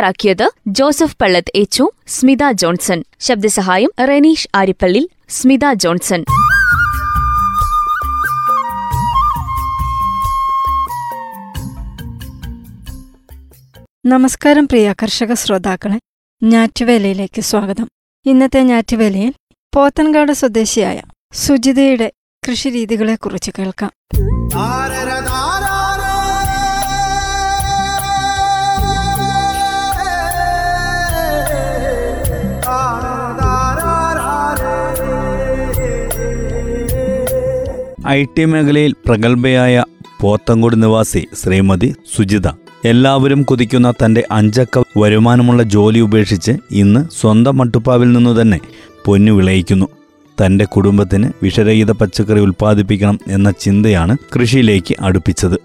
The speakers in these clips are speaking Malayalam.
തയ്യാറാക്കിയത് ജോസഫ് പള്ളത്ത് എച്ചു സ്മിത ജോൺസൺ. ശബ്ദസഹായം റെനീഷ് ആരിപ്പള്ളി സ്മിത ജോൺസൺ. നമസ്കാരം പ്രിയ കർഷക ശ്രോതാക്കളെ. ഞാറ്റുവേലയിലേക്ക് സ്വാഗതം. ഇന്നത്തെ ഞാറ്റുവേലയിൽ പോത്തൻകാട് സ്വദേശിയായ സുജിതയുടെ കൃഷിരീതികളെക്കുറിച്ച് കേൾക്കാം. ഐ ടി മേഖലയിൽ പ്രഗത്ഭയായ പോത്തങ്കോട് നിവാസി ശ്രീമതി സുജിത. എല്ലാവരും കുതിക്കുന്ന തന്റെ അഞ്ചക്ക വരുമാനമുള്ള ജോലി ഉപേക്ഷിച്ച് ഇന്ന് സ്വന്തം മട്ടുപ്പാവിൽ നിന്നു തന്നെ പൊന്നു വിളയിക്കുന്നു. തന്റെ കുടുംബത്തിന് വിഷരഹിത പച്ചക്കറി ഉൽപ്പാദിപ്പിക്കണം എന്ന ചിന്തയാണ് കൃഷിയിലേക്ക് അടുപ്പിച്ചത്.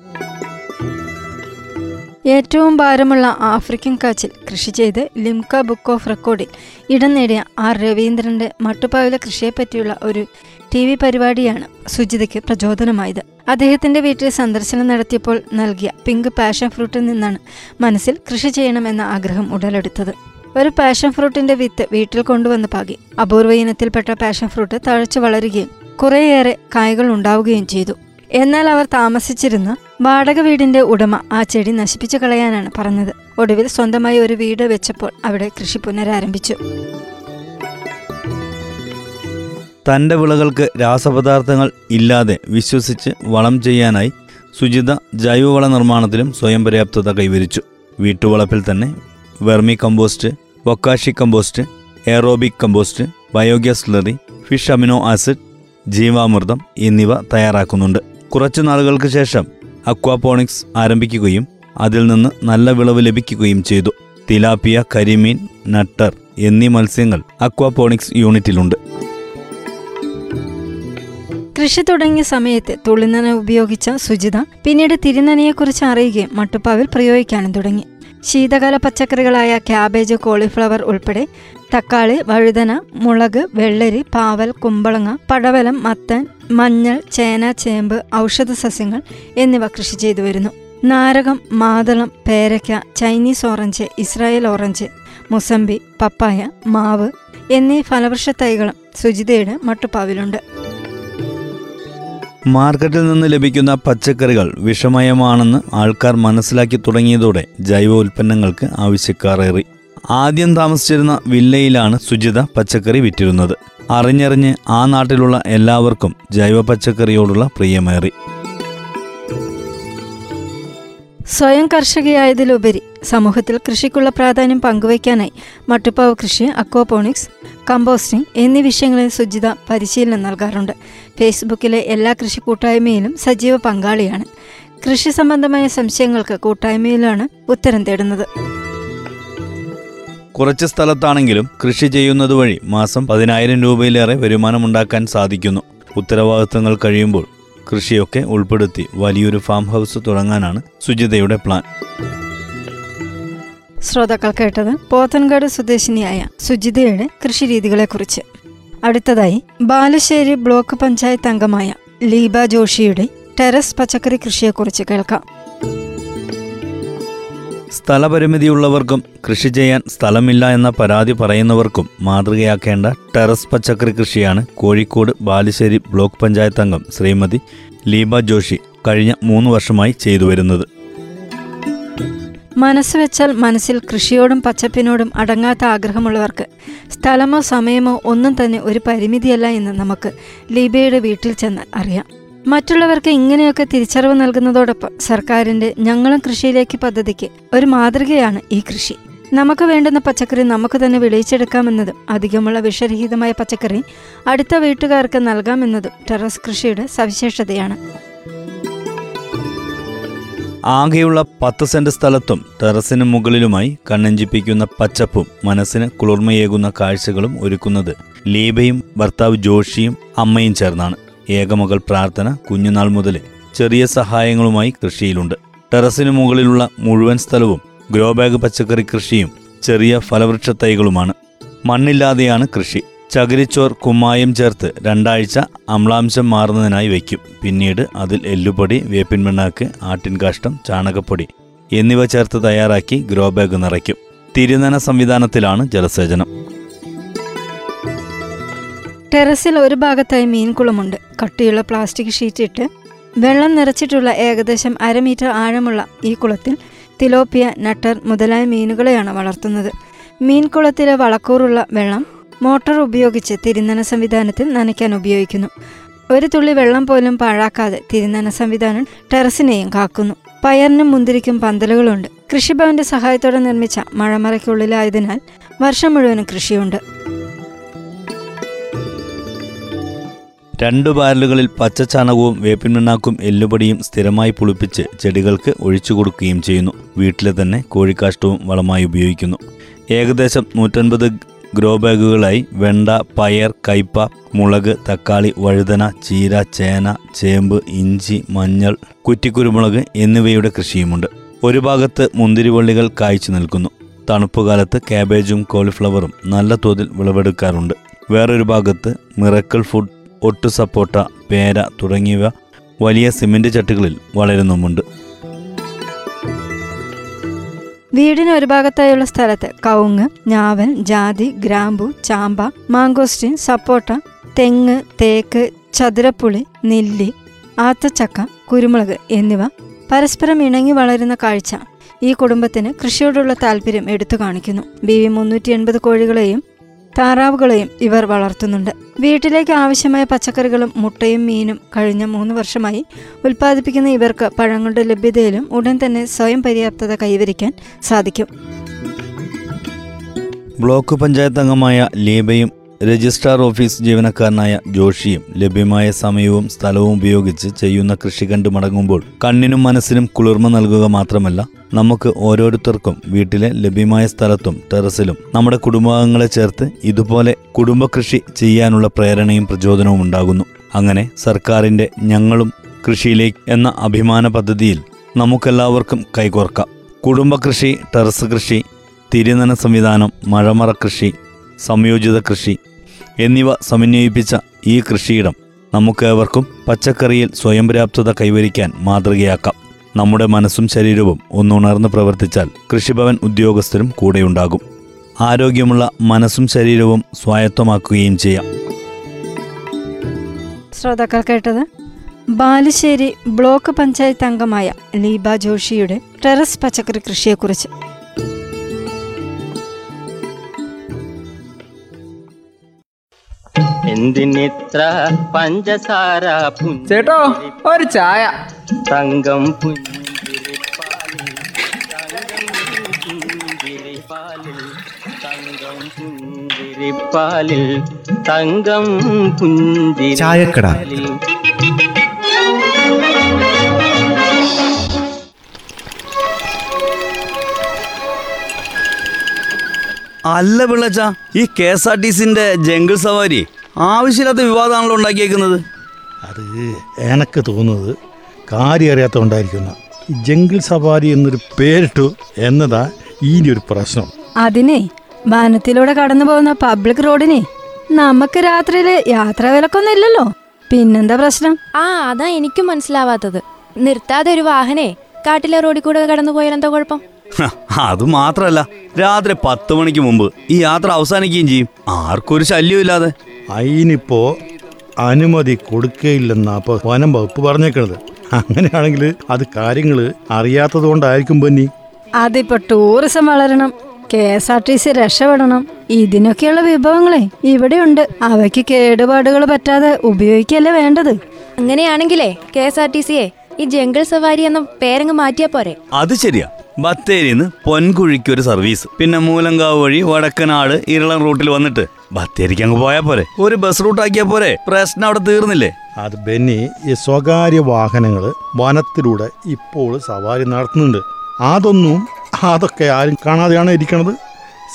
ഏറ്റവും ഭാരമുള്ള ആഫ്രിക്കൻ കാച്ചിൽ കൃഷി ചെയ്ത് ലിംക ബുക്ക് ഓഫ് റെക്കോർഡിൽ ഇടം നേടിയ ആർ രവീന്ദ്രന്റെ മട്ടുപ്പാവിലെ കൃഷിയെപ്പറ്റിയുള്ള ഒരു ടി വി പരിപാടിയാണ് സുജിതയ്ക്ക് പ്രചോദനമായത്. അദ്ദേഹത്തിന്റെ വീട്ടിൽ സന്ദർശനം നടത്തിയപ്പോൾ നൽകിയ പിങ്ക് പാഷൻ ഫ്രൂട്ടിൽ നിന്നാണ് മനസ്സിൽ കൃഷി ചെയ്യണമെന്ന ആഗ്രഹം ഉടലെടുത്തത്. ഒരു പാഷൻ ഫ്രൂട്ടിന്റെ വിത്ത് വീട്ടിൽ കൊണ്ടുവന്ന് പാകി. അപൂർവ ഇനത്തിൽപ്പെട്ട പാഷൻ ഫ്രൂട്ട് തഴച്ചു വളരുകയും കുറേയേറെ കായകൾ ഉണ്ടാവുകയും ചെയ്തു. എന്നാൽ അവർ താമസിച്ചിരുന്ന വാടക വീടിന്റെ ഉടമ ആ ചെടി നശിപ്പിച്ചു കളയാനാണ് പറഞ്ഞത്. ഒടുവിൽ സ്വന്തമായി ഒരു വീട് വെച്ചപ്പോൾ അവിടെ കൃഷി പുനരാരംഭിച്ചു. തന്റെ വിളകൾക്ക് രാസപദാർത്ഥങ്ങൾ ഇല്ലാതെ വിശ്വസിച്ച് വളം ചെയ്യാനായി സുജിത ജൈവവള നിർമ്മാണത്തിലും സ്വയം പര്യാപ്തത കൈവരിച്ചു. വീട്ടുവളപ്പിൽ തന്നെ vermi compost bokashi compost aerobic compost biogas slurry fish amino acid ജീവാമൃതം എന്നിവ തയ്യാറാക്കുന്നുണ്ട്. കുറച്ചു നാളുകൾക്ക് ശേഷം അക്വാപോണിക്സ് ആരംഭിക്കുകയും അതിൽ നിന്ന് നല്ല വിളവ് ലഭിക്കുകയും ചെയ്തു. തിലാപ്പിയ കരിമീൻ നട്ടർ എന്നീ മത്സ്യങ്ങൾ അക്വാപോണിക്സ് യൂണിറ്റിലുണ്ട്. കൃഷി തുടങ്ങിയ സമയത്ത് തുള്ളിനന ഉപയോഗിച്ച സുജിത പിന്നീട് തിരുനനയെക്കുറിച്ച് അറിയുകയും മട്ടുപ്പാവിൽ പ്രയോഗിക്കാനും തുടങ്ങി. ശീതകാല പച്ചക്കറികളായ ക്യാബേജ് കോളിഫ്ലവർ ഉൾപ്പെടെ തക്കാളി വഴുതന മുളക് വെള്ളരി പാവൽ കുമ്പളങ്ങ പടവലം മത്തൻ മഞ്ഞൾ ചേന ചേമ്പ് ഔഷധ സസ്യങ്ങൾ എന്നിവ കൃഷി ചെയ്തു വരുന്നു. നാരകം മാതളം പേരയ്ക്ക ചൈനീസ് ഓറഞ്ച് ഇസ്രായേൽ ഓറഞ്ച് മുസമ്പി പപ്പായ മാവ് എന്നീ ഫലവൃക്ഷ തൈകളും സുജിതയുടെ മട്ടുപ്പാവിലുണ്ട്. മാർക്കറ്റിൽ നിന്ന് ലഭിക്കുന്ന പച്ചക്കറികൾ വിഷമയമാണെന്ന് ആൾക്കാർ മനസ്സിലാക്കി തുടങ്ങിയതോടെ ജൈവ ഉൽപ്പന്നങ്ങൾക്ക് ആവശ്യക്കാറേറി ആദ്യം താമസിച്ചിരുന്ന വില്ലയിലാണ് സുജിത പച്ചക്കറി വിറ്റിരുന്നത്. അറിഞ്ഞറിഞ്ഞ് ആ നാട്ടിലുള്ള എല്ലാവർക്കും ജൈവ പച്ചക്കറിയോടുള്ള പ്രിയമേറി. സ്വയം കർഷകയായതിലുപരി സമൂഹത്തിൽ കൃഷിക്കുള്ള പ്രാധാന്യം പങ്കുവയ്ക്കാനായി മട്ടുപ്പാവ് കൃഷി അക്വാപോണിക്സ് കമ്പോസ്റ്റിംഗ് എന്നീ വിഷയങ്ങളിൽ സുജിത പരിശീലനം നൽകാറുണ്ട്. ഫേസ്ബുക്കിലെ എല്ലാ കൃഷി കൂട്ടായ്മയിലും സജീവ പങ്കാളിയാണ്. കൃഷി സംബന്ധമായ സംശയങ്ങൾക്ക് കൂട്ടായ്മയിലാണ് ഉത്തരം തേടുന്നത്. കുറച്ച് സ്ഥലത്താണെങ്കിലും കൃഷി ചെയ്യുന്നത് വഴി മാസം പതിനായിരം രൂപയിലേറെ വരുമാനമുണ്ടാക്കാൻ സാധിക്കുന്നു. ഉത്തരവാദിത്തങ്ങൾ കഴിയുമ്പോൾ കൃഷിയൊക്കെ ഉൾപ്പെടുത്തി വലിയൊരു ഫാം ഹൗസ് തുടങ്ങാനാണ് സുജിതയുടെ പ്ലാൻ. ശ്രോതാക്കൾ കേട്ടത് പോത്തൻകാട് സ്വദേശിനിയായ സുജിതയുടെ കൃഷിരീതികളെക്കുറിച്ച് അടുത്തതായി ബാലശ്ശേരി ബ്ലോക്ക് പഞ്ചായത്ത് അംഗമായ ലീബ ജോഷിയുടെ ടെറസ് പച്ചക്കറി കൃഷിയെക്കുറിച്ച് കേൾക്കാം. സ്ഥലപരിമിതിയുള്ളവർക്കും കൃഷി ചെയ്യാൻ സ്ഥലമില്ല എന്ന പരാതി പറയുന്നവർക്കും മാതൃകയാക്കേണ്ട ടെറസ് പച്ചക്കറി കൃഷിയാണ് കോഴിക്കോട് ബാലുശ്ശേരി ബ്ലോക്ക് പഞ്ചായത്ത് അംഗം ശ്രീമതി ലീബ ജോഷി കഴിഞ്ഞ മൂന്ന് വർഷമായി ചെയ്തു വരുന്നത്. മനസ്സ് വെച്ചാൽ മനസ്സിൽ കൃഷിയോടും പച്ചപ്പിനോടും അടങ്ങാത്ത ആഗ്രഹമുള്ളവർക്ക് സ്ഥലമോ സമയമോ ഒന്നും തന്നെ ഒരു പരിമിതിയല്ല എന്ന് നമുക്ക് ലീബയുടെ വീട്ടിൽ ചെന്ന് അറിയാം. മറ്റുള്ളവർക്ക് ഇങ്ങനെയൊക്കെ തിരിച്ചറിവ് നൽകുന്നതോടൊപ്പം സർക്കാരിന്റെ ഞങ്ങളും കൃഷിയിലേക്ക് പദ്ധതിക്ക് ഒരു മാതൃകയാണ് ഈ കൃഷി. നമുക്ക് വേണ്ടുന്ന പച്ചക്കറി നമുക്ക് തന്നെ വിളയിച്ചെടുക്കാമെന്നതും അധികമുള്ള വിഷരഹിതമായ പച്ചക്കറി അടുത്ത വീട്ടുകാർക്ക് നൽകാമെന്നതും ടെറസ് കൃഷിയുടെ സവിശേഷതയാണ്. ആകെയുള്ള പത്ത് സെന്റ് സ്ഥലത്തും ടെറസിന് മുകളിലുമായി കണ്ണഞ്ചിപ്പിക്കുന്ന പച്ചപ്പും മനസ്സിന് കുളിർമയേകുന്ന കാഴ്ചകളും ഒരുക്കുന്നത് ലീബയും ഭർത്താവ് ജോഷിയും അമ്മയും ചേർന്നാണ്. ഏകമകൾ പ്രാർത്ഥന കുഞ്ഞുനാൾ മുതൽ ചെറിയ സഹായങ്ങളുമായി കൃഷിയിലുണ്ട്. ടെറസിന് മുകളിലുള്ള മുഴുവൻ സ്ഥലവും ഗ്രോ ബാഗ് പച്ചക്കറി കൃഷിയും ചെറിയ ഫലവൃക്ഷ തൈകളുമാണ് മണ്ണില്ലാതെയാണ് കൃഷി. ചകിരിച്ചോർ കുമ്മായം ചേർത്ത് രണ്ടാഴ്ച അമ്ലാംശം മാറുന്നതിനായി വയ്ക്കും. പിന്നീട് അതിൽ എല്ലുപൊടി വേപ്പിൻ പിണ്ണാക്ക് ആട്ടിൻകാഷ്ടം ചാണകപ്പൊടി എന്നിവ ചേർത്ത് തയ്യാറാക്കി ഗ്രോ ബാഗ് നിറയ്ക്കും. തിരുനന സംവിധാനത്തിലാണ് ജലസേചനം. ടെറസിൽ ഒരു ഭാഗത്തായി മീൻകുളമുണ്ട്. കട്ടിയുള്ള പ്ലാസ്റ്റിക് ഷീറ്റ് ഇട്ട് വെള്ളം നിറച്ചിട്ടുള്ള ഏകദേശം അര മീറ്റർ ആഴമുള്ള ഈ കുളത്തിൽ തിലോപ്പിയ നട്ടർ മുതലായ മീനുകളെയാണ് വളർത്തുന്നത്. മീൻകുളത്തിലെ വളക്കൂറുള്ള വെള്ളം മോട്ടോർ ഉപയോഗിച്ച് തിരുനന സംവിധാനത്തിൽ നനയ്ക്കാൻ ഉപയോഗിക്കുന്നു. ഒരു തുള്ളി വെള്ളം പോലും പാഴാക്കാതെ തിരുനന സംവിധാനം ടെറസിനെയും കാക്കുന്നു. പയറിനും മുന്തിരിക്കും പന്തലുകളുണ്ട്. കൃഷിഭവന്റെ സഹായത്തോടെ നിർമ്മിച്ച മഴമറയ്ക്കുള്ളിലായതിനാൽ വർഷം മുഴുവനും കൃഷിയുണ്ട്. രണ്ടു ബാരലുകളിൽ പച്ചച്ചാണകവും വേപ്പിൻ പിണ്ണാക്കും എല്ലുപൊടിയും സ്ഥിരമായി പുളിപ്പിച്ച് ചെടികൾക്ക് ഒഴിച്ചു കൊടുക്കുകയും ചെയ്യുന്നു. വീട്ടിലെ തന്നെ കോഴിക്കാഷ്ടവും വളമായി ഉപയോഗിക്കുന്നു. ഏകദേശം നൂറ്റൻപത് ഗ്രോ ബാഗുകളായി വെണ്ട പയർ കയ്പ മുളക് തക്കാളി വഴുതന ചീര ചേന ചേമ്പ് ഇഞ്ചി മഞ്ഞൾ കുറ്റിക്കുരുമുളക് എന്നിവയുടെ കൃഷിയുമുണ്ട്. ഒരു ഭാഗത്ത് മുന്തിരിവള്ളികൾ കായ്ച്ചു നിൽക്കുന്നു. തണുപ്പുകാലത്ത് കാബേജും കോളിഫ്ലവറും നല്ല തോതിൽ വിളവെടുക്കാറുണ്ട്. വേറൊരു ഭാഗത്ത് മിറക്കിൾ ഫുഡ് ഒട്ടു സപ്പോട്ട പേര തുടങ്ങിയവ വലിയ സിമന്റ് ചട്ടികളിൽ വളരുന്നുമുണ്ട്. വീടിന് ഒരു ഭാഗത്തായുള്ള സ്ഥലത്ത് കവുങ്ങ് ഞാവൽ ജാതി ഗ്രാമ്പു ചാമ്പ മാങ്കോസ്റ്റിൻ സപ്പോട്ട തെങ്ങ് തേക്ക് ചതുരപ്പുളി നെല്ലി ആത്തച്ചക്ക കുരുമുളക് എന്നിവ പരസ്പരം ഇണങ്ങി വളരുന്ന കാഴ്ച. ഈ കുടുംബത്തിന് കൃഷിയോടുള്ള താല്പര്യം എടുത്തു കാണിക്കുന്നു. ബി വി മുന്നൂറ്റി എൺപത് കോഴികളെയും താറാവുകളെയും ഇവർ വളർത്തുന്നുണ്ട്. വീട്ടിലേക്ക് ആവശ്യമായ പച്ചക്കറികളും മുട്ടയും മീനും കഴിഞ്ഞ മൂന്ന് വർഷമായി ഉൽപ്പാദിപ്പിക്കുന്ന ഇവർക്ക് പഴങ്ങളുടെ ലഭ്യതയിലും ഉടൻ തന്നെ സ്വയം പര്യാപ്തത കൈവരിക്കാൻ സാധിക്കും. ബ്ലോക്ക് പഞ്ചായത്ത് അംഗമായ ലീബയും രജിസ്ട്രാർ ഓഫീസ് ജീവനക്കാരനായ ജോഷിയും ലഭ്യമായ സമയവും സ്ഥലവും ഉപയോഗിച്ച് ചെയ്യുന്ന കൃഷി കണ്ടു മടങ്ങുമ്പോൾ കണ്ണിനും മനസ്സിനും കുളിർമ നൽകുക മാത്രമല്ല നമുക്ക് ഓരോരുത്തർക്കും വീട്ടിലെ ലഭ്യമായ സ്ഥലത്തും ടെറസിലും നമ്മുടെ കുടുംബാംഗങ്ങളെ ചേർത്ത് ഇതുപോലെ കുടുംബ കൃഷി ചെയ്യാനുള്ള പ്രേരണയും പ്രചോദനവും ഉണ്ടാകുന്നു. അങ്ങനെ സർക്കാരിന്റെ ഞങ്ങളും കൃഷിയിലേക്ക് എന്ന അഭിമാന പദ്ധതിയിൽ നമുക്കെല്ലാവർക്കും കൈകോർക്കാം. കുടുംബ കൃഷി ടെറസ് കൃഷി തിരുനന സംവിധാനം മഴമറ കൃഷി സംയോജിത കൃഷി എന്നിവ സമന്വയിപ്പിച്ച ഈ കൃഷിയിടം നമുക്കേവർക്കും പച്ചക്കറിയിൽ സ്വയം പര്യാപ്തത കൈവരിക്കാൻ മാതൃകയാക്കാം. നമ്മുടെ മനസ്സും ശരീരവും ഒന്നുണർന്ന് പ്രവർത്തിച്ചാൽ കൃഷിഭവൻ ഉദ്യോഗസ്ഥരും കൂടെയുണ്ടാകും. ആരോഗ്യമുള്ള മനസ്സും ശരീരവും സ്വായത്തമാക്കുകയും ചെയ്യാം. ശ്രോതാക്കൾ കേട്ടത്? ബാലുശ്ശേരി ബ്ലോക്ക് പഞ്ചായത്ത് അംഗമായ ലീബ ജോഷിയുടെ ടെറസ് പച്ചക്കറി കൃഷിയെക്കുറിച്ച്. എന്തിനിത്ര പഞ്ചസാര ചേട്ടോ ഒരു ചായ. തങ്കം പുഞ്ചിരിപ്പാലിൽ തങ്കം പുഞ്ചിരിപ്പാലിൽ തങ്കം. പുഞ്ചിരിപ്പാലിൽ. അല്ല പിള്ളച്ച ഈ കെ എസ് ആർ ടി സിന്റെ ജംഗിൾ സവാരി. ആവശ്യമില്ലാത്ത വിവാദമാണല്ലോ ഉണ്ടാക്കിയേക്കുന്നത്. അത് എനക്ക് തോന്നുന്നത് കാര്യം അറിയാത്തതുകൊണ്ടായിരിക്കുന്ന ഈ ജംഗിൾ സഫാരി എന്നൊരു പേരിട്ടു എന്നതാ ഇനി ഒരു പ്രശ്നം. അതിനെ വനത്തിലൂടെ കടന്നു പോകുന്ന പബ്ലിക് റോഡിനെ നമുക്ക് രാത്രിയിൽ യാത്രാ വിലക്കൊന്നും ഇല്ലല്ലോ. പിന്നെന്താ പ്രശ്നം? ആ അതാ എനിക്കും മനസ്സിലാവാത്തത്. നിർത്താതെ ഒരു വാഹനേ കാട്ടിലെ റോഡിൽ കൂടെ കടന്നു പോയാൽ എന്താ കുഴപ്പം? ഹ, അത് മാത്രല്ല. രാത്രി പത്ത് മണിക്ക് മുമ്പ് ഈ യാത്ര അവസാനിക്കുകയും ചെയ്യും. ആർക്കൊരു ശല്യം ഇല്ലാതെ. അതിനിപ്പോ അനുമതി കൊടുക്കുകയില്ലെന്നാ അപ്പോൾ വനം വകുപ്പ് പറഞ്ഞേക്കണത്. അങ്ങനെയാണെങ്കിൽ അത് കാര്യങ്ങൾ അറിയാത്തത് കൊണ്ടായിരിക്കും ബന്നി. അതിപ്പോ ടൂറിസം വളരണം K S R T C രക്ഷപ്പെടണം ഇതിനൊക്കെയുള്ള വിഭവങ്ങളെ ഇവിടെയുണ്ട്. അവയ്ക്ക് കേടുപാടുകൾ പറ്റാതെ ഉപയോഗിക്കല്ലേ വേണ്ടത്? അങ്ങനെയാണെങ്കിലേ കെ എസ് ആർ ടി സിയെ ഈ ജംഗിൾ സവാരി എന്ന പേരങ്ങ് മാറ്റിയാ പോരെ. അത് ശരിയാ. ബത്തേരിന്ന് പൊൻകുഴിക്ക് ഒരു സർവീസ്. പിന്നെ മൂലങ്കാവ് വഴി വടക്കനാട് ഇരളം റൂട്ടിൽ വന്നിട്ട് ബത്തേരിക്ക് അങ്ങ് പോയാ പോരെ. ഒരു ബസ് റൂട്ടാക്കിയാ പോരെ. പ്രശ്നം അവിടെ തീർന്നില്ലേ? അത് ബെന്നി ഈ സ്വകാര്യ വാഹനങ്ങൾ വനത്തിലൂടെ ഇപ്പോൾ സവാരി നടത്തുന്നുണ്ട്. അതൊന്നും അതൊക്കെ ആരും കാണാതെയാണ് ഇരിക്കണത്.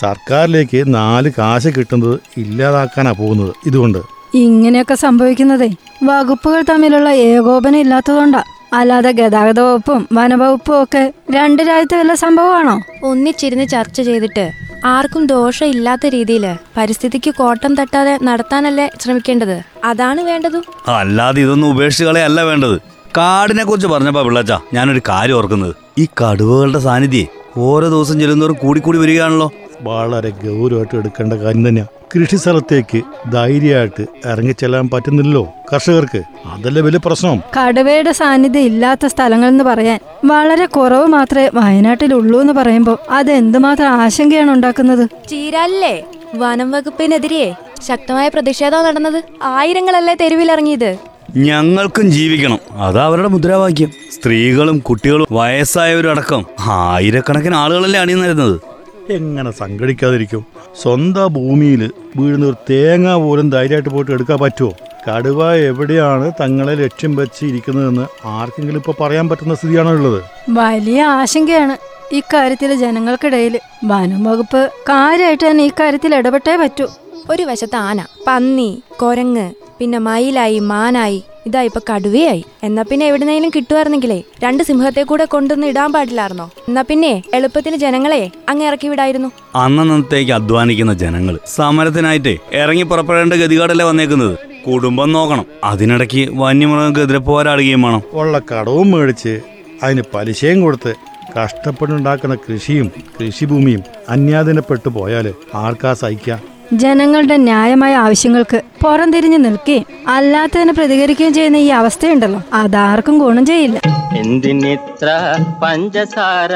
സർക്കാരിലേക്ക് നാല് കാശ് കിട്ടുന്നത് ഇല്ലാതാക്കാനാണ് പോകുന്നത് ഇതുകൊണ്ട്. ഇങ്ങനെയൊക്കെ സംഭവിക്കുന്നതേ വകുപ്പുകൾ തമ്മിലുള്ള ഏകോപനം ഇല്ലാത്തതുകൊണ്ടാ. അല്ലാതെ ഗതാഗത വകുപ്പും വനവകുപ്പും ഒക്കെ രണ്ട് രാജ്യത്തെ വല്ല സംഭവമാണോ? ഒന്നിച്ചിരുന്ന് ചർച്ച ചെയ്തിട്ട് ആർക്കും ദോഷമില്ലാത്ത രീതിയിൽ പരിസ്ഥിതിക്ക് കോട്ടം തട്ടാതെ നടത്താനല്ലേ ശ്രമിക്കേണ്ടത്? അതാണ് വേണ്ടതും. അല്ലാതെ ഇതൊന്നും ഉപേക്ഷിച്ചുകളെ അല്ല വേണ്ടത്. കാടിനെ കുറിച്ച് പറഞ്ഞപ്പോ പിള്ളച്ച ഞാനൊരു കാര്യം ഓർക്കുന്നത്. ഈ കടുവകളുടെ സാന്നിധ്യം ഓരോ ദിവസം ചെല്ലുന്നവരും കൂടിക്കൂടി വരികയാണല്ലോ. വളരെ ഗൗരവമായിട്ട് എടുക്കേണ്ട കാര്യം തന്നെയാണ് കൃഷി സ്ഥലത്തേക്ക് ധൈര്യമായിട്ട് ഇറങ്ങിച്ചെല്ലാൻ പറ്റുന്നില്ലല്ലോ. കർഷകർക്ക് അതല്ലേ വലിയ പ്രശ്നം? കടുവയുടെ സാന്നിധ്യം ഇല്ലാത്ത സ്ഥലങ്ങൾ എന്ന് പറയാൻ വളരെ കുറവ് മാത്രമേ വയനാട്ടിലുള്ളൂ എന്ന് പറയുമ്പോൾ അത് എന്തുമാത്രം ആശങ്കയാണ് ഉണ്ടാക്കുന്നത്? ചീരല്ലേ വനം വകുപ്പിനെതിരെ ശക്തമായ പ്രതിഷേധം നടന്നത് ആയിരങ്ങളല്ലേ തെരുവിലിറങ്ങിയത്? ഞങ്ങൾക്കും ജീവിക്കണം. അതാ അവരുടെ മുദ്രാവാക്യം. സ്ത്രീകളും കുട്ടികളും വയസ്സായവരും അടക്കം ആയിരക്കണക്കിന് ആളുകളല്ലേ അണിയുന്നിരുന്നത് എങ്ങനെ സംഘടിക്കാതിരിക്കും? സ്വന്തം ഭൂമിയിൽ വീഴുന്ന ഒരു തേങ്ങ പോലും ധൈര്യമായിട്ട് പോയിട്ട് എടുക്കാൻ പറ്റുമോ? കടുവ എവിടെയാണ് തങ്ങളെ ലക്ഷ്യം വെച്ച് ഇരിക്കുന്നതെന്ന് ആർക്കെങ്കിലും ഇപ്പൊ പറയാൻ പറ്റുന്ന സ്ഥിതിയാണോ ഉള്ളത്? വലിയ ആശങ്കയാണ് ഇക്കാര്യത്തിൽ ജനങ്ങൾക്കിടയിൽ. വനം വകുപ്പ് കാര്യമായിട്ട് തന്നെ ഇക്കാര്യത്തിൽ ഇടപെട്ടേ പറ്റൂ. ഒരു വശത്ത് ആന പന്നി കൊരങ്ങ് പിന്നെ മയിലായി മാനായി ഇതാ ഇപ്പൊ കടുവയായി. എന്നാ പിന്നെ എവിടുന്നേലും കിട്ടുമായിരുന്നെങ്കിലേ രണ്ട് സിംഹത്തെ കൂടെ കൊണ്ടുവന്ന് ഇടാൻ പാടില്ലായിരുന്നോ? എന്നാ പിന്നെ എളുപ്പത്തിന് ജനങ്ങളെ അങ്ങ് ഇറക്കി വിടായിരുന്നു. അന്നന്നത്തേക്ക് അധ്വാനിക്കുന്ന ജനങ്ങൾ സമരത്തിനായിട്ട് ഇറങ്ങി പുറപ്പെടേണ്ട ഗതികാടല്ലേ വന്നേക്കുന്നത്. കുടുംബം നോക്കണം. അതിനിടയ്ക്ക് വന്യമൃഗങ്ങൾക്കെതിരെ പോരാടുകയും വേണം. ഉള്ള കടവും മേടിച്ച് അതിന് പലിശയും കൊടുത്ത് കഷ്ടപ്പെട്ടുണ്ടാക്കുന്ന കൃഷിയും കൃഷിഭൂമിയും അന്യാദിനപ്പെട്ടു പോയാൽ ആർക്കാ സഹിക്കാം? ജനങ്ങളുടെ ന്യായമായ ആവശ്യങ്ങൾക്ക് പുറംതിരിഞ്ഞു നിൽക്കുകയും അല്ലാത്തതിന് പ്രതികരിക്കുകയും ചെയ്യുന്ന ഈ അവസ്ഥയുണ്ടല്ലോ. അതാർക്കും ഗുണം ചെയ്യില്ല. എന്തിനിത്ര പഞ്ചസാര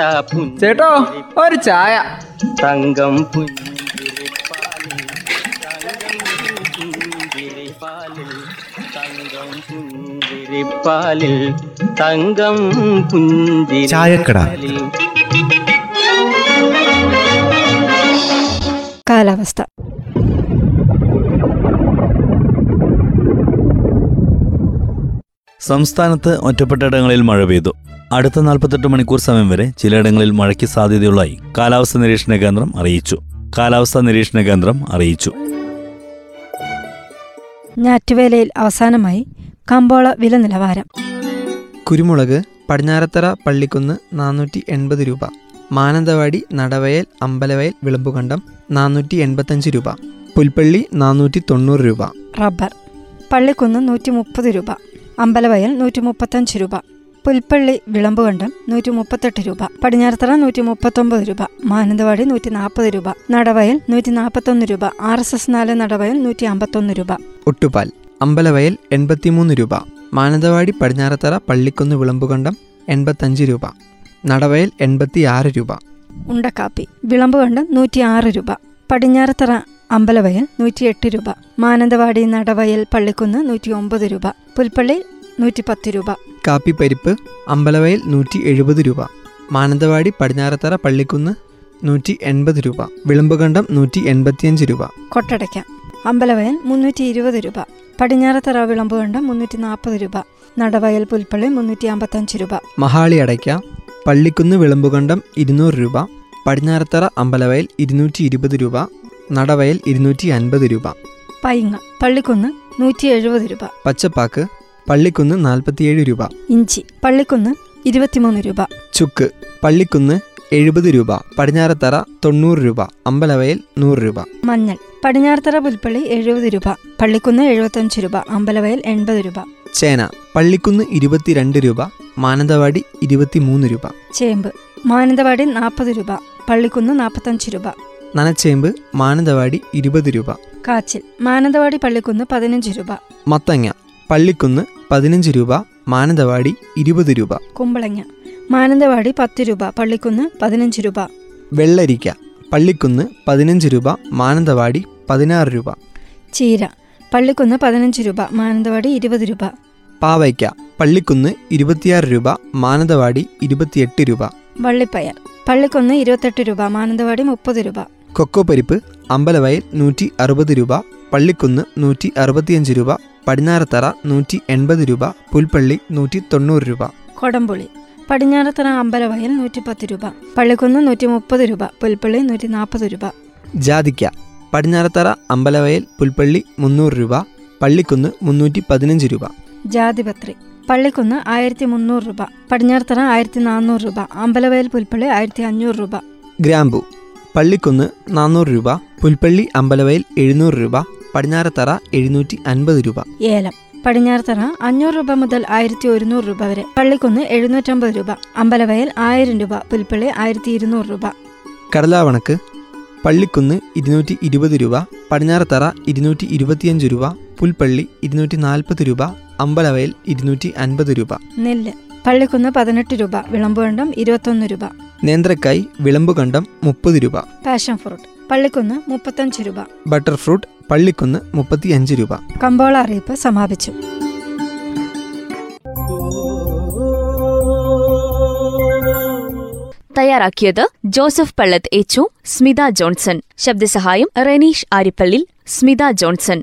ചേട്ടോ ഒരു ചായ. തങ്കം പുഞ്ചിരിപ്പാലിൽ തങ്കം. പുഞ്ചിരിപ്പാലിൽ കാലാവസ്ഥ. സംസ്ഥാനത്ത് ഒറ്റപ്പെട്ടയിടങ്ങളിൽ മഴ പെയ്തു. അടുത്ത നാൽപ്പത്തെട്ട് മണിക്കൂർ സമയം വരെ ചിലയിടങ്ങളിൽ മഴയ്ക്ക് സാധ്യതയുള്ളതായി കാലാവസ്ഥാ നിരീക്ഷണ കേന്ദ്രം അറിയിച്ചു. കാലാവസ്ഥാ നിരീക്ഷണ കേന്ദ്രം അറിയിച്ചു. ഞാറ്റുവേലയിൽ അവസാനമായി കമ്പോള വില നിലവാരം. കുരുമുളക് പടിഞ്ഞാറത്തറ പള്ളിക്കുന്ന് നാനൂറ്റി എൺപത് രൂപ. മാനന്തവാടി നടവയൽ അമ്പലവയൽ വിളമ്പുകണ്ടം നാനൂറ്റി എൺപത്തഞ്ച് രൂപ. പുൽപ്പള്ളി നാനൂറ്റി തൊണ്ണൂറ് രൂപ. റബ്ബർ. പള്ളിക്കുന്ന് നൂറ്റി മുപ്പത് രൂപ. അമ്പലവയൽ നൂറ്റി മുപ്പത്തഞ്ച് രൂപ. പുൽപ്പള്ളി വിളമ്പുകണ്ടം നൂറ്റി മുപ്പത്തെട്ട് രൂപ. പടിഞ്ഞാറത്തറ നൂറ്റി മുപ്പത്തൊമ്പത് രൂപ. മാനന്തവാടി നൂറ്റി നാൽപ്പത് രൂപ. നടവയൽ നൂറ്റി നാൽപ്പത്തൊന്ന് രൂപ. ആർ എസ് എസ് നാല് നടവയൽ നൂറ്റി അമ്പത്തൊന്ന് രൂപ. ഒട്ടുപാൽ അമ്പലവയൽ എൺപത്തിമൂന്ന് രൂപ. മാനന്തവാടി പടിഞ്ഞാറത്തറ പള്ളിക്കുന്ന് വിളമ്പുകണ്ടം എൺപത്തഞ്ച് രൂപ. നടവയൽ എൺപത്തി ആറ് രൂപ. ഉണ്ടക്കാപ്പി വിളമ്പുകണ്ടം നൂറ്റി ആറ് രൂപ. പടിഞ്ഞാറത്തറ അമ്പലവയൽ നൂറ്റിയെട്ട് രൂപ. മാനന്തവാടി നടവയൽ പള്ളിക്കുന്ന് നൂറ്റി ഒമ്പത് രൂപ. പുൽപ്പള്ളി നൂറ്റി പത്ത് രൂപ. കാപ്പിപ്പരിപ്പ് അമ്പലവയൽ നൂറ്റി എഴുപത് രൂപ. മാനന്തവാടി പടിഞ്ഞാറത്തറ പള്ളിക്കുന്ന് നൂറ്റി എൺപത് രൂപ. വിളമ്പുകണ്ടം നൂറ്റി എൺപത്തിയഞ്ച് രൂപ. കൊട്ടടയ്ക്ക. അമ്പലവയൽ മുന്നൂറ്റി ഇരുപത് രൂപ. പടിഞ്ഞാറത്തറ വിളമ്പുകണ്ടം മുന്നൂറ്റി നാൽപ്പത് രൂപ. നടവയൽ പുൽപ്പള്ളി മുന്നൂറ്റി അമ്പത്തഞ്ച് രൂപ. മഹാളി അടയ്ക്ക. പള്ളിക്കുന്ന് വിളമ്പുകണ്ടം ഇരുന്നൂറ് രൂപ. പടിഞ്ഞാറത്തറ അമ്പലവയൽ ഇരുന്നൂറ്റി ഇരുപത് രൂപ. നടവയൽ ഇരുന്നൂറ്റി അൻപത് രൂപ. പൈങ്ങ പള്ളിക്കുന്ന് നൂറ്റി എഴുപത് രൂപ. പച്ചപ്പാക്ക് പള്ളിക്കുന്ന് നാൽപ്പത്തിയേഴ് രൂപ. ഇഞ്ചി പള്ളിക്കുന്ന് ഇരുപത്തിമൂന്ന് രൂപ. ചുക്ക് പള്ളിക്കുന്ന് എഴുപത് രൂപ. പടിഞ്ഞാറത്തറ തൊണ്ണൂറ് രൂപ. അമ്പലവയൽ നൂറ് രൂപ. മഞ്ഞൾ പടിഞ്ഞാറത്തറ പുൽപ്പള്ളി എഴുപത് രൂപ. പള്ളിക്കുന്ന് എഴുപത്തഞ്ച് രൂപ. അമ്പലവയൽ എൺപത് രൂപ. ചേന പള്ളിക്കുന്ന് ഇരുപത്തിരണ്ട് രൂപ. മാനന്തവാടി ഇരുപത്തിമൂന്ന് രൂപ. ചേമ്പ് മാനന്തവാടി നാൽപ്പത് രൂപ. പള്ളിക്കുന്ന് നാൽപ്പത്തഞ്ച് രൂപ. നനച്ചേമ്പ് മാനന്തവാടി ഇരുപത് രൂപ. കാച്ചിൽ മാനന്തവാടി പള്ളിക്കുന്ന് പതിനഞ്ച് രൂപ. മത്തങ്ങ പള്ളിക്കുന്ന് പതിനഞ്ച് രൂപ മാനന്തവാടി ഇരുപത് രൂപ. കുമ്പളങ്ങ മാനന്തവാടി പത്ത് രൂപ പള്ളിക്കുന്ന് പതിനഞ്ച് രൂപ. വെള്ളരിക്ക പള്ളിക്കുന്ന് പതിനഞ്ച് രൂപ മാനന്തവാടി പതിനാറ് രൂപ. ചീര പള്ളിക്കുന്ന് പതിനഞ്ച് രൂപ മാനന്തവാടി ഇരുപത് രൂപ. പാവയ്ക്ക പള്ളിക്കുന്ന് ഇരുപത്തിയാറ് രൂപ മാനന്തവാടി ഇരുപത്തിയെട്ട് രൂപ. വള്ളിപ്പയർ പള്ളിക്കുന്ന് ഇരുപത്തെട്ട് രൂപ മാനന്തവാടി മുപ്പത് രൂപ. കൊക്കോ പരിപ്പ് അമ്പലവയൽ നൂറ്റി അറുപത് രൂപ പള്ളിക്കുന്ന് നൂറ്റി അറുപത്തിയഞ്ച് രൂപ പടിഞ്ഞാറത്തറ നൂറ്റി എൺപത് രൂപ പുൽപ്പള്ളി നൂറ്റി തൊണ്ണൂറ് രൂപ. കൊടംപുളി പടിഞ്ഞാറത്തറ അമ്പലവയൽ നൂറ്റി പത്ത് രൂപ പള്ളിക്കുന്ന് നൂറ്റി മുപ്പത് രൂപ പുൽപ്പള്ളി നൂറ്റി നാൽപ്പത് രൂപ. ജാതിക്ക പടിഞ്ഞാറത്തറ അമ്പലവയൽ പുൽപ്പള്ളി മുന്നൂറ് രൂപ പള്ളിക്കുന്ന് മുന്നൂറ്റി പതിനഞ്ച് രൂപ. ജാതിപത്രി പള്ളിക്കുന്ന് ആയിരത്തി മുന്നൂറ് രൂപ പടിഞ്ഞാറത്തറ ആയിരത്തി നാനൂറ് രൂപ അമ്പലവയൽ പുൽപ്പള്ളി ആയിരത്തി അഞ്ഞൂറ് രൂപ. ഗ്രാമ്പു പള്ളിക്കുന്ന് നാനൂറ് രൂപ പുൽപ്പള്ളി അമ്പലവയൽ എഴുന്നൂറ് രൂപ പടിഞ്ഞാറത്തറ എഴുന്നൂറ്റി അൻപത് രൂപ. ഏലം പടിഞ്ഞാറത്തറ അഞ്ഞൂറ് രൂപ മുതൽ ആയിരത്തി ഒരുന്നൂറ് രൂപ വരെ. പള്ളിക്കുന്ന് എഴുന്നൂറ്റമ്പത് രൂപ അമ്പലവയൽ ആയിരം രൂപ പുൽപ്പള്ളി ആയിരത്തി ഇരുന്നൂറ് രൂപ. കടലാവണക്ക് പള്ളിക്കുന്ന് ഇരുന്നൂറ്റി ഇരുപത് രൂപ പടിഞ്ഞാറത്തറ ഇരുന്നൂറ്റി ഇരുപത്തിയഞ്ച് രൂപ പുൽപ്പള്ളി ഇരുന്നൂറ്റി നാൽപ്പത് രൂപ അമ്പലവയൽ ഇരുന്നൂറ്റി അൻപത് രൂപ. നെല്ല് പള്ളിക്കുന്ന് പതിനെട്ട് രൂപ വിളമ്പുകണ്ടം ഇരുപത്തൊന്ന് രൂപ. നേന്ത്രക്കായ് വിളമ്പുകണ്ടം മുപ്പത് രൂപ. പാഷൻ ഫ്രൂട്ട് പള്ളിക്കുന്ന് മുപ്പത്തഞ്ച് രൂപ. ബട്ടർ ഫ്രൂട്ട് പള്ളിക്കുന്ന് മുപ്പത്തിയഞ്ച് രൂപ. കമ്പോള അറിയിപ്പ് സമാപിച്ചു. തയ്യാറാക്കിയത് ജോസഫ് പള്ളത്ത് എച്ചു സ്മിത ജോൺസൺ. ശബ്ദസഹായം റെനീഷ് ആരിപ്പള്ളി സ്മിത ജോൺസൺ.